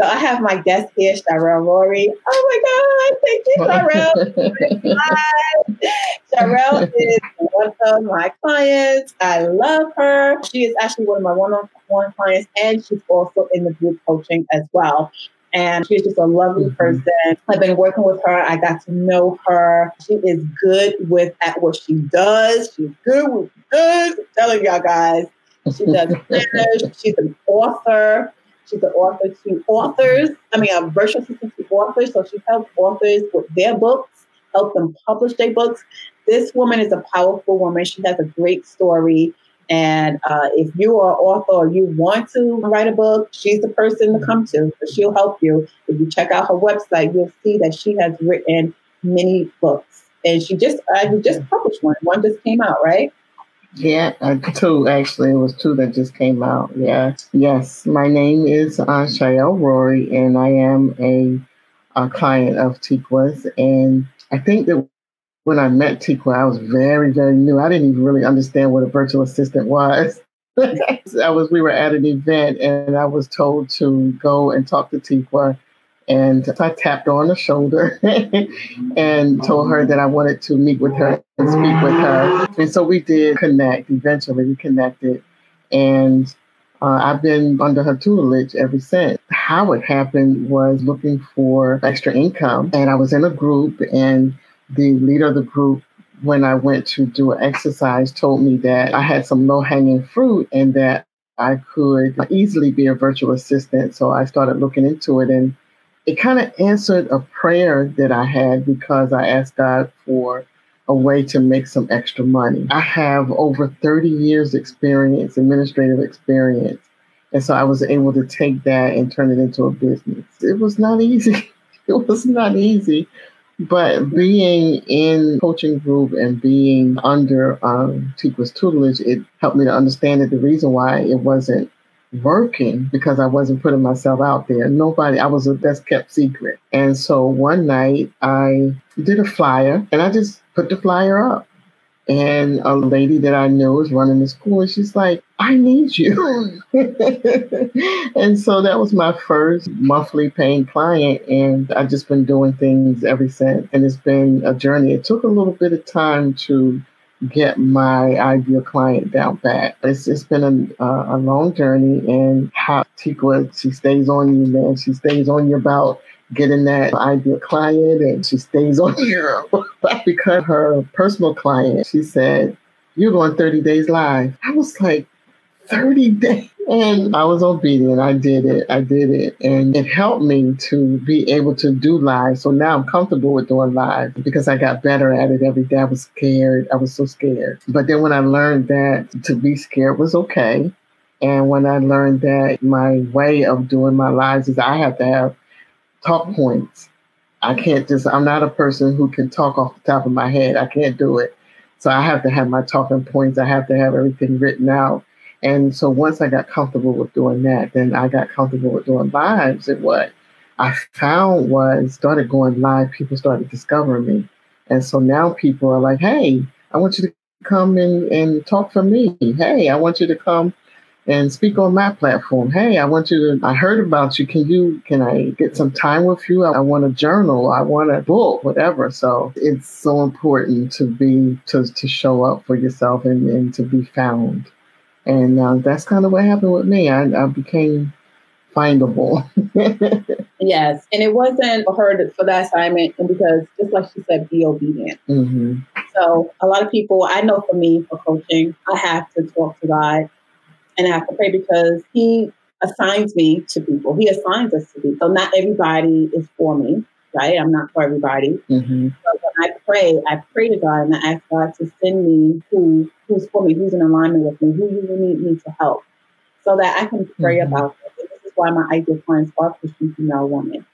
So I have my guest here, Sharelle Rory. Oh my God, thank you, Sharelle. Sharelle is one of my clients. I love her. She is actually one of my one-on-one clients, and she's also in the group coaching as well. And she's just a lovely mm-hmm. person. I've been working with her. I got to know her. She is good with at what she does. She's good with good. I'm telling y'all guys. She does She's an author. She's an author to authors. I mean, a virtual assistant to authors. So she helps authors with their books, help them publish their books. This woman is a powerful woman. She has a great story. And uh, if you are an author or you want to write a book, she's the person to come to. She'll help you. If you check out her website, you'll see that she has written many books. And she just uh, just published one. One just came out, right? Yeah, uh, two actually. It was two that just came out. Yeah. yes. My name is uh, Rory, and I am a, a client of Tikwa's. And I think that when I met Tikwa, I was very, very new. I didn't even really understand what a virtual assistant was. I was we were at an event and I was told to go and talk to Tikwa. And I tapped her on the shoulder and told her that I wanted to meet with her and speak with her. And so we did connect. Eventually, we connected. And uh, I've been under her tutelage ever since. How it happened was looking for extra income. And I was in a group, and the leader of the group, when I went to do an exercise, told me that I had some low hanging fruit and that I could easily be a virtual assistant. So I started looking into it and it kind of answered a prayer that I had because I asked God for a way to make some extra money. I have over 30 years experience, administrative experience. And so I was able to take that and turn it into a business. It was not easy. It was not easy. But being in coaching group and being under um, Tikwa's tutelage, it helped me to understand that the reason why it wasn't working because I wasn't putting myself out there. Nobody, I was a best kept secret. And so one night I did a flyer and I just put the flyer up. And a lady that I knew was running the school, and she's like, I need you. and so that was my first monthly paying client. And I've just been doing things ever since. And it's been a journey. It took a little bit of time to get my ideal client down pat. It's, it's been a, a long journey. And how Tikwa, she stays on you, man. She stays on you about getting that ideal client and she stays on here. because her personal client, she said, You're going 30 days live. I was like, 30 days. And I was obedient. I did it. I did it. And it helped me to be able to do live. So now I'm comfortable with doing live because I got better at it every day. I was scared. I was so scared. But then when I learned that to be scared was okay. And when I learned that my way of doing my lives is I have to have talk points. I can't just, I'm not a person who can talk off the top of my head. I can't do it. So I have to have my talking points. I have to have everything written out. And so once I got comfortable with doing that, then I got comfortable with doing lives. And what I found was started going live, people started discovering me. And so now people are like, hey, I want you to come and, and talk for me. Hey, I want you to come and speak on my platform. Hey, I want you to, I heard about you. Can you, can I get some time with you? I want a journal. I want a book, whatever. So it's so important to be, to, to show up for yourself and, and to be found. And uh, that's kind of what happened with me. I, I became findable. yes. And it wasn't for her for that assignment. And because just like she said, be obedient. Mm-hmm. So a lot of people, I know for me, for coaching, I have to talk to God and I have to pray because He assigns me to people. He assigns us to people. So not everybody is for me, right? I'm not for everybody. Mm-hmm. So when I pray, I pray to God and I ask God to send me who who's for me, who's in alignment with me, who you need me to help, so that I can pray mm-hmm. about it. This is why my ideal clients are Christian female women.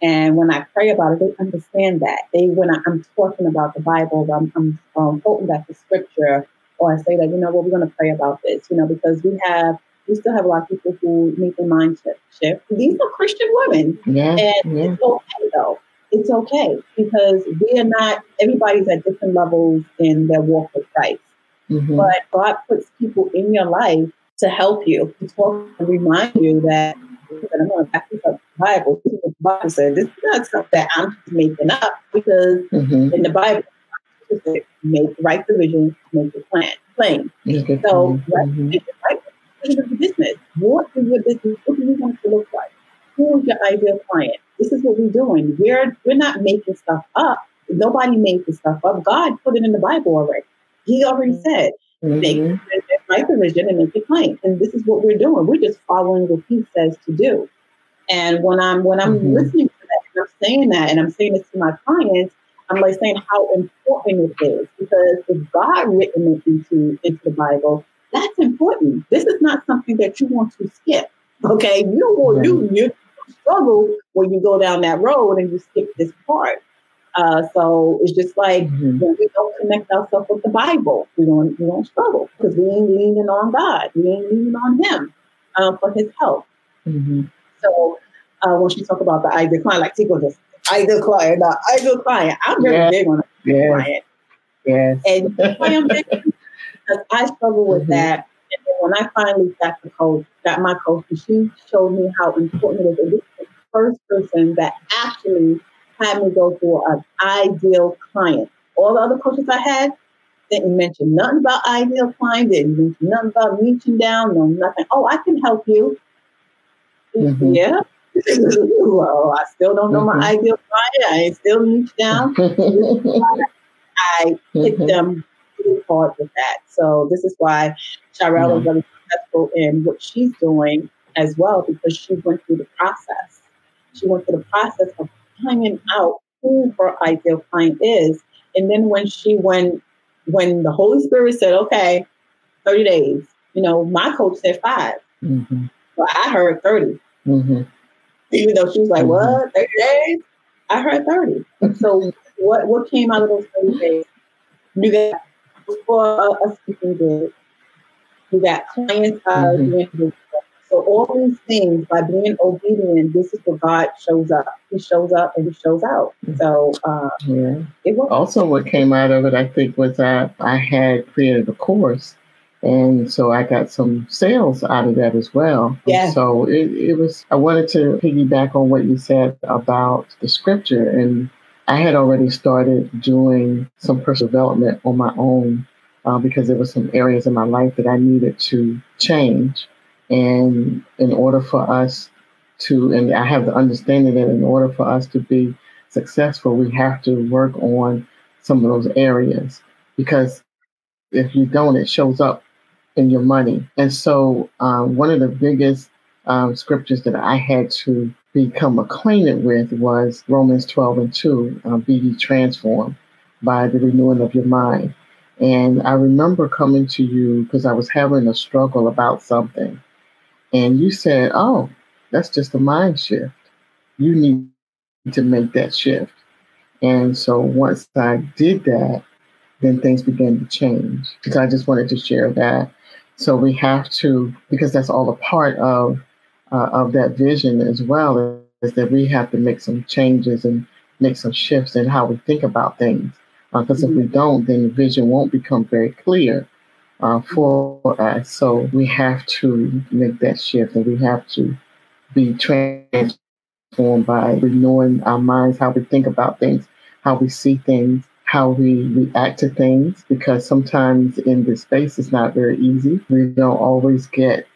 And when I pray about it, they understand that. They, when I, am talking about the Bible, I'm, I'm um, quoting back the scripture or I say that, you know, well, we're going to pray about this, you know, because we have, we still have a lot of people who need their mind shift. These are Christian women. Yeah, and yeah. it's okay, though. It's okay because we are not, everybody's at different levels in their walk with Christ. Mm-hmm. But God puts people in your life to help you, to talk and remind you that, I'm going to back this up Bible. This is what the Bible said. This is not stuff that I'm just making up because mm-hmm. in the Bible, make right division, make the plan plain. Mm-hmm. So mm-hmm. right, right business. What is your business? What do you want to look like? Who is your ideal client? This is what we're doing. We're we're not making stuff up. Nobody made this stuff up. God put it in the Bible already. He already mm-hmm. said, mm-hmm. make right division and make it plain. And this is what we're doing. We're just following what He says to do. And when I'm when I'm mm-hmm. listening to that, and I'm saying that, and I'm saying this to my clients, I'm like saying how important it is because if God written it into into the Bible, that's important. This is not something that you want to skip. Okay, you will you you struggle when you go down that road and you skip this part. Uh, so it's just like mm-hmm. when we don't connect ourselves with the Bible, we don't we don't struggle because we ain't leaning on God, we ain't leaning on Him uh, for His help. Mm-hmm. So uh, when she talk about the ideal client, like Tico just ideal client, the ideal client. I'm very big on yeah. client. Yes. And I'm big because I struggle with mm-hmm. that. And then when I finally got the coach, got my coach, and she showed me how important it is. And this is the first person that actually had me go through an ideal client. All the other coaches I had didn't mention nothing about ideal client, didn't mention nothing about reaching down, no nothing. Oh, I can help you. Mm-hmm. Yeah. well, I still don't know mm-hmm. my ideal client. I still reach down. I hit mm-hmm. them really hard with that. So this is why Sharelle is very successful in what she's doing as well because she went through the process. She went through the process of finding out who her ideal client is. And then when she when when the Holy Spirit said, okay, 30 days, you know, my coach said 5 mm-hmm. But I heard 30. Mm-hmm. Even though she was like, mm-hmm. what, 30 days? I heard 30. so what what came out of those 30 days? You got for a, speaking group. We got clients mm-hmm. So all these things, by being obedient, this is where God shows up. He shows up and he shows out. So uh, yeah. It was also what came out of it, I think, was that I had created a course, and so I got some sales out of that as well. Yeah. So it, it was. I wanted to piggyback on what you said about the scripture, and I had already started doing some personal development on my own. Uh, because there were some areas in my life that I needed to change. And in order for us to, and I have the understanding that in order for us to be successful, we have to work on some of those areas because if you don't, it shows up in your money. And so, um, one of the biggest um, scriptures that I had to become acquainted with was Romans 12 and 2, uh, be ye transformed by the renewing of your mind. And I remember coming to you because I was having a struggle about something. And you said, Oh, that's just a mind shift. You need to make that shift. And so once I did that, then things began to change. So I just wanted to share that. So we have to, because that's all a part of uh, of that vision as well, is that we have to make some changes and make some shifts in how we think about things. Because uh, mm-hmm. if we mm-hmm. don't, then the vision won't become very clear uh, for us. So we have to make that shift and we have to be transformed by renewing our minds, how we think about things, how we see things, how we react to things, because sometimes in this space it's not very easy. We don't always get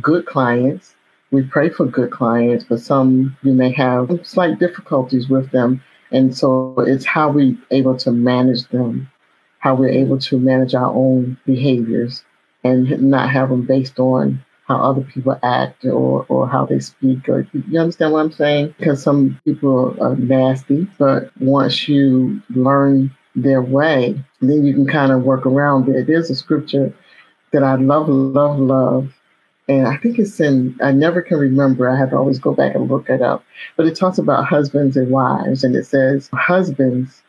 good clients. We pray for good clients, but some you may have slight difficulties with them. And so it's how we're able to manage them how we're able to manage our own behaviors and not have them based on how other people act or, or how they speak or you understand what I'm saying? Because some people are nasty, but once you learn their way, then you can kind of work around it. There's a scripture that I love, love, love. And I think it's in, I never can remember. I have to always go back and look it up. But it talks about husbands and wives. And it says, Husbands,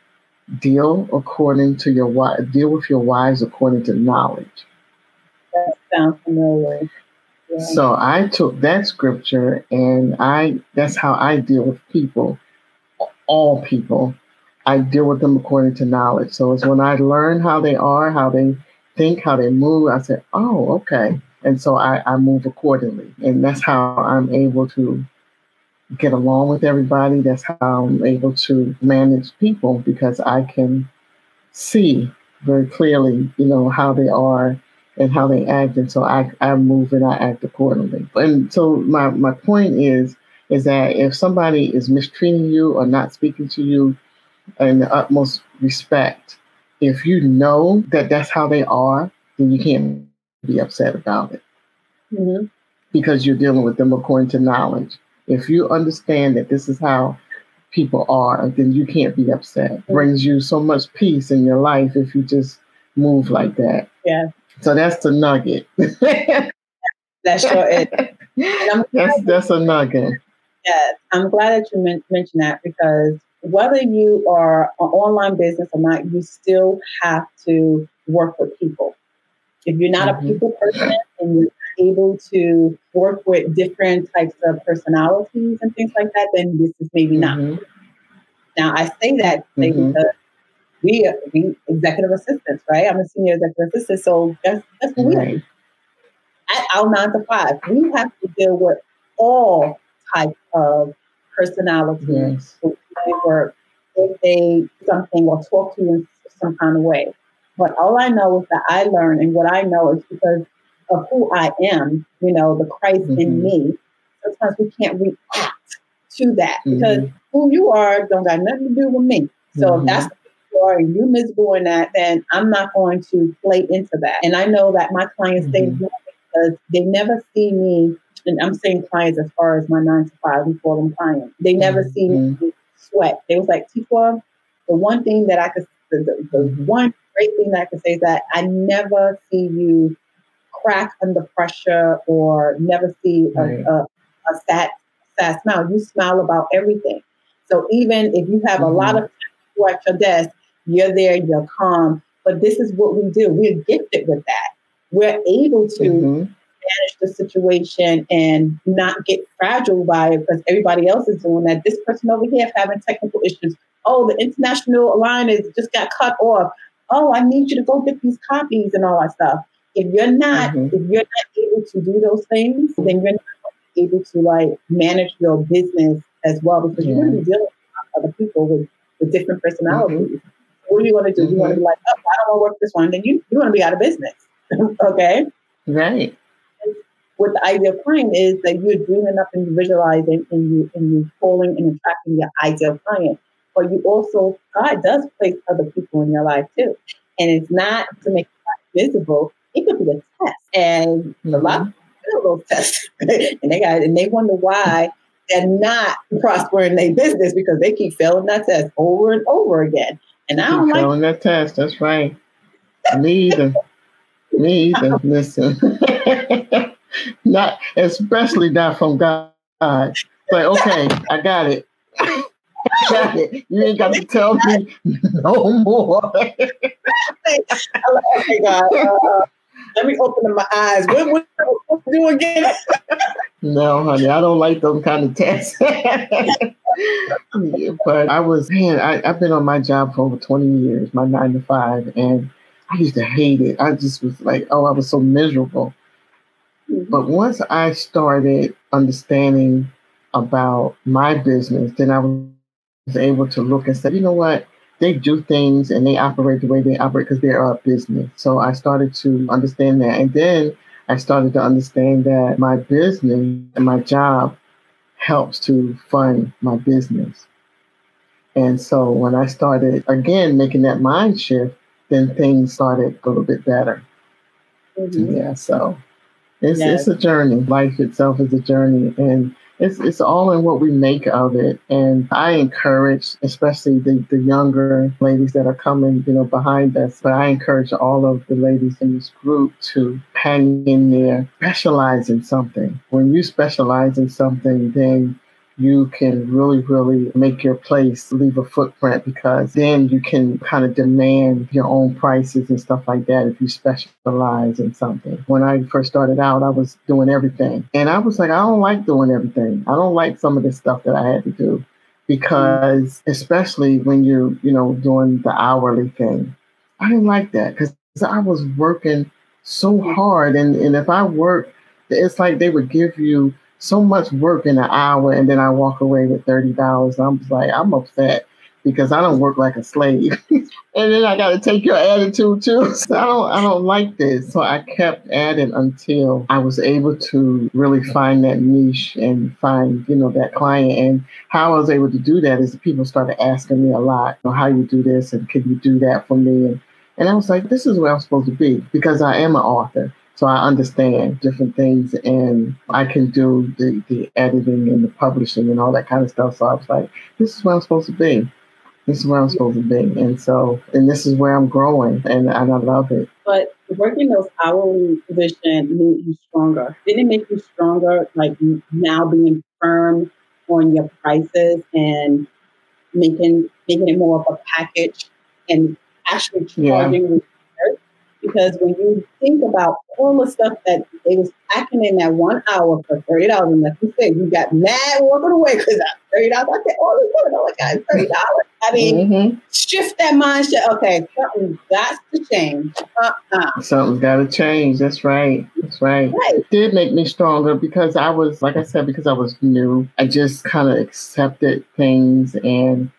deal according to your wife, deal with your wives according to knowledge. That sounds familiar. Yeah. So I took that scripture and I that's how I deal with people, all people. I deal with them according to knowledge. So it's when I learn how they are, how they think, how they move, I say, oh, okay. And so I, I move accordingly. And that's how I'm able to get along with everybody. That's how I'm able to manage people because I can see very clearly, you know, how they are and how they act. And so I, I move and I act accordingly. And so my, my point is, is that if somebody is mistreating you or not speaking to you in the utmost respect, if you know that that's how they are, then you can't be upset about it. Mm-hmm. Because you're dealing with them according to knowledge. If you understand that this is how people are, then you can't be upset. It brings you so much peace in your life if you just move like that. Yeah. So that's the nugget. that's sure is. That's that's a nugget. Yes, I'm glad that you men- mentioned that because whether you are an online business or not, you still have to work with people. If you're not mm-hmm. a people person and you're able to work with different types of personalities and things like that, then this is maybe mm-hmm. not. Now, I say that mm-hmm. because we, we executive assistants, right? I'm a senior executive assistant, so that's that's what right. we At our nine to five, we have to deal with all types of personalities yes. who work if they something or talk to you in some kind of way. But all I know is that I learn, and what I know is because of who I am, you know, the Christ mm-hmm. in me, sometimes we can't react to that mm-hmm. because who you are don't got nothing to do with me. So mm-hmm. if that's who you are and you're miserable in that, then I'm not going to play into that. And I know that my clients mm-hmm. because they never see me, and I'm saying clients as far as my nine to five, we call them clients. They never see me mm-hmm. sweat. They was like, Tikwa, the one thing that I could, the, the, the one great thing that I can say is that I never see you crack under pressure or never see a, right. a, a sad, sad smile. You smile about everything. So even if you have mm-hmm. a lot of people at your desk, you're there, you're calm. But this is what we do. We're gifted with that. We're able to mm-hmm. manage the situation and not get fragile by it because everybody else is doing that. This person over here is having technical issues. Oh, the international line is just got cut off. Oh, I need you to go get these copies and all that stuff. If you're not, mm-hmm. if you're not able to do those things, then you're not able to like manage your business as well because yeah. you're going to be dealing with other people with, with different personalities. Mm-hmm. What do you want to do? Mm-hmm. You want to be like, oh, I don't want to work this one, then you you want to be out of business. okay, right. what the ideal client is that you're dreaming up and visualizing and you and you calling and attracting your ideal client. But you also God does place other people in your life too. And it's not to make it visible, it could be a test. And mm-hmm. a lot of people those tests. and they got and they wonder why they're not prospering their business because they keep failing that test over and over again. And I don't keep like failing that test, that's right. Me either. Me either. Listen. not especially not from God. But okay, I got it. You ain't got to tell me no more. oh my God. Uh, let me open my eyes. What, what, what do again? no, honey, I don't like those kind of tests. but I was, man, I, I've been on my job for over 20 years, my nine to five, and I used to hate it. I just was like, oh, I was so miserable. Mm-hmm. But once I started understanding about my business, then I was able to look and say, you know what? they do things and they operate the way they operate because they're a business. So I started to understand that. And then I started to understand that my business and my job helps to fund my business. And so when I started again making that mind shift, then things started a little bit better. Mm-hmm. Yeah, so it's yes. it's a journey. Life itself is a journey, and it's it's all in what we make of it. And I encourage, especially the, the younger ladies that are coming, you know, behind us, but I encourage all of the ladies in this group to hang in there, specialize in something. When you specialize in something, then you can really, really make your place leave a footprint because then you can kind of demand your own prices and stuff like that if you specialize in something. When I first started out, I was doing everything. And I was like, I don't like doing everything. I don't like some of the stuff that I had to do because especially when you're, you know, doing the hourly thing. I didn't like that because I was working so hard and, and if I work, it's like they would give you so much work in an hour and then I walk away with thirty dollars. I'm like, I'm upset because I don't work like a slave. and then I got to take your attitude too. So I don't, I don't like this. So I kept at it until I was able to really find that niche and find, you know, that client. And how I was able to do that is people started asking me a lot, you know, how you do this and can you do that for me? And, and I was like, this is where I'm supposed to be because I am an author. So I understand different things and I can do the, the editing and the publishing and all that kind of stuff. So I was like, this is where I'm supposed to be. This is where I'm supposed to be. And so, and this is where I'm growing and, and I love it. But working those hourly position made you stronger. Didn't it make you stronger, like now being firm on your prices and making making it more of a package and actually charging yeah because when you think about all the stuff that they was packing in that one hour for thirty dollars, and like you said, you got mad walking away because that thirty dollars. I said, "Oh, this thirty dollars, guys, thirty dollars." I mean, mm-hmm. shift that mindset. Okay, something got to change. Uh-uh. Something's got to change. That's right. That's right. right. It did make me stronger because I was, like I said, because I was new. I just kind of accepted things and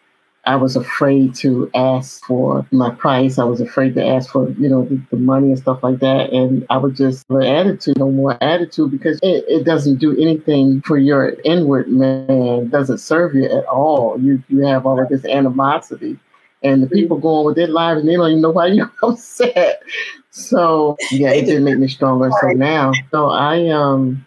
I was afraid to ask for my price. I was afraid to ask for, you know, the, the money and stuff like that. And I would just the attitude, no more attitude, because it, it doesn't do anything for your inward man. It doesn't serve you at all. You you have all of this animosity. And the people going with their lives and they don't even know why you're upset. So yeah, it did make me stronger. So now, so I um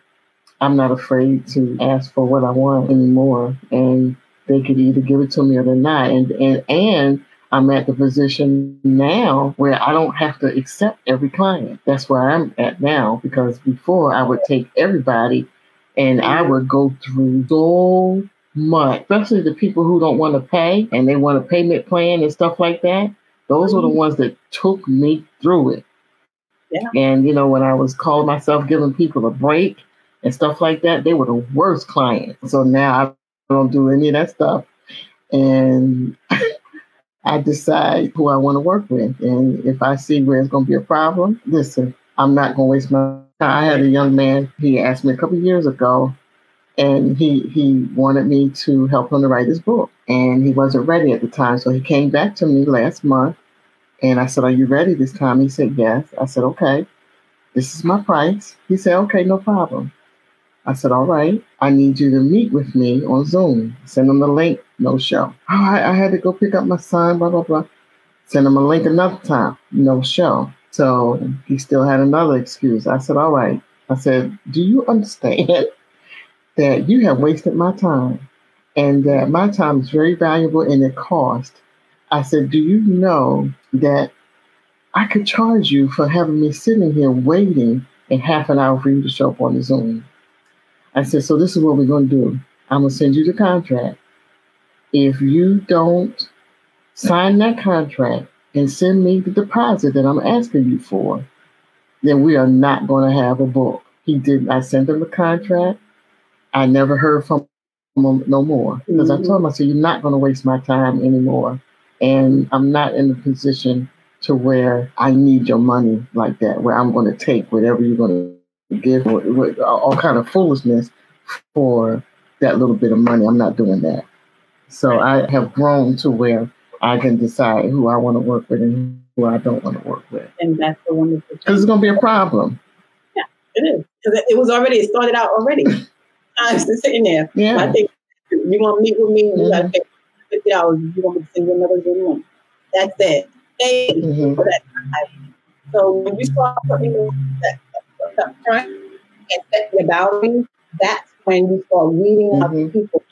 I'm not afraid to ask for what I want anymore. And they could either give it to me or they're not. And and and I'm at the position now where I don't have to accept every client. That's where I'm at now because before I would take everybody and I would go through so much, especially the people who don't want to pay and they want a payment plan and stuff like that. Those were the mm-hmm. ones that took me through it. Yeah. And you know, when I was calling myself giving people a break and stuff like that, they were the worst clients. So now don't do any of that stuff. And I decide who I want to work with. And if I see where it's going to be a problem, listen, I'm not going to waste my time. I had a young man, he asked me a couple years ago, and he, he wanted me to help him to write his book. And he wasn't ready at the time. So he came back to me last month. And I said, Are you ready this time? He said, Yes. I said, Okay. This is my price. He said, Okay, no problem. I said, all right, I need you to meet with me on Zoom. Send him the link, no show. Oh, I, I had to go pick up my son, blah, blah, blah. Send him a link another time, no show. So he still had another excuse. I said, all right. I said, do you understand that you have wasted my time and that my time is very valuable and it costs? I said, do you know that I could charge you for having me sitting here waiting in half an hour for you to show up on the Zoom? I said, so this is what we're going to do. I'm going to send you the contract. If you don't sign that contract and send me the deposit that I'm asking you for, then we are not going to have a book. He did. I sent him the contract. I never heard from him no more because mm-hmm. I told him I said you're not going to waste my time anymore, and I'm not in a position to where I need your money like that, where I'm going to take whatever you're going to give all kind of foolishness for that little bit of money. I'm not doing that. So I have grown to where I can decide who I want to work with and who I don't want to work with. And that's the one Because it's going to be a problem. Yeah, it is. Because it was already, it started out already. I was sitting there. Yeah. I think you want to meet with me, you got to pay $50. You want me to send you another Zoom. That's it. Hey, mm-hmm. for that. So when you start putting that up front and set your boundaries, that's when you start weeding mm-hmm. out the people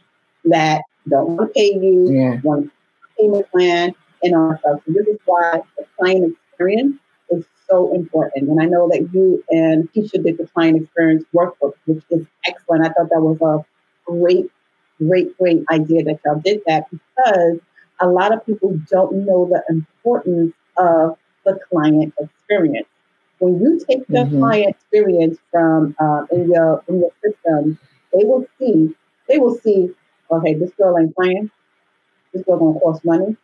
that don't want to pay you, yeah. want a payment plan, and all stuff. So this is why the client experience is so important. And I know that you and Keisha did the client experience workbook, which is excellent. I thought that was a great, great, great idea that y'all did that because a lot of people don't know the importance of the client experience. When you take the mm-hmm. client experience from uh, in your in your system, they will see they will see. Okay, this girl ain't playing. This girl gonna cost money,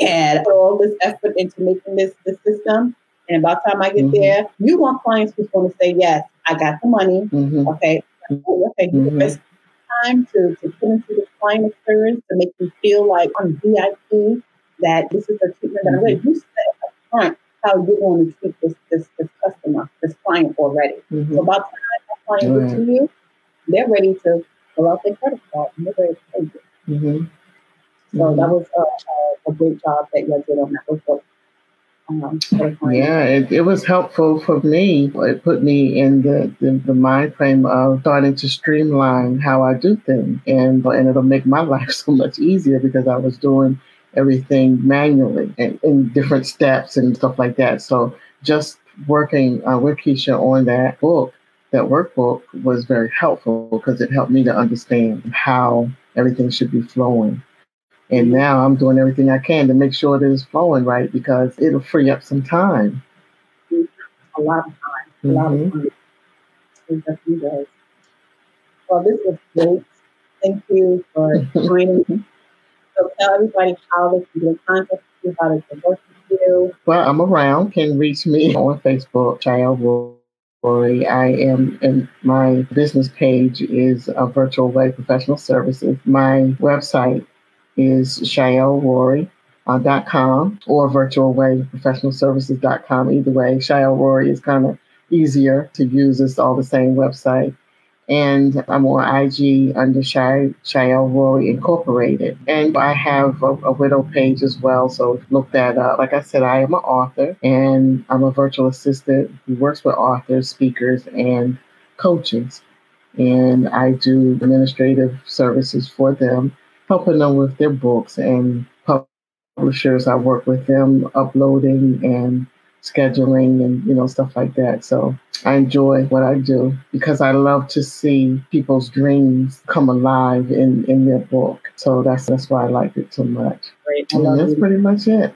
and put all this effort into making this the system. And by the time I get mm-hmm. there, you want clients who's going to say, "Yes, I got the money. Mm-hmm. Okay, oh, okay, mm-hmm. the time to, to put into the client experience to make you feel like I'm VIP, that this is the treatment that I'm ready. You set up front how you're going to treat this this, this customer, this client already. Mm-hmm. So by the time that client gets to you, they're ready to fill out their credit card and they're ready to pay you. Mm-hmm. So mm-hmm. that was a, a, a, great job that you did on that report. Um, yeah, it, it was helpful for me. It put me in the, the, the, mind frame of starting to streamline how I do things. And, and it'll make my life so much easier because I was doing everything manually and in different steps and stuff like that. So just working uh, with Keisha on that book, that workbook was very helpful because it helped me to understand how everything should be flowing. And now I'm doing everything I can to make sure that it's flowing right because it'll free up some time. A lot of time. A mm-hmm. lot of mm-hmm. time. It definitely does. Well, this was great. Thank you for joining So tell everybody how they can get in contact with you, how they can work with you. Well, I'm around. Can reach me on Facebook, Chael Rory. I am, and my business page is a Virtual Way Professional Services. My website is Chael Uh, or virtual way professional services.com. Either way, Chael Rory is kind of easier to use. It's all the same website and I'm on IG under Shy Rory Incorporated. And I have a, a, widow page as well, so look that up. Like I said, I am an author and I'm a virtual assistant who works with authors, speakers, and coaches. And I do administrative services for them, helping them with their books and publishers. I work with them uploading and scheduling and you know stuff like that. So I enjoy what I do because I love to see people's dreams come alive in in their book. So that's that's why I like it so much. Great. And that's pretty much it.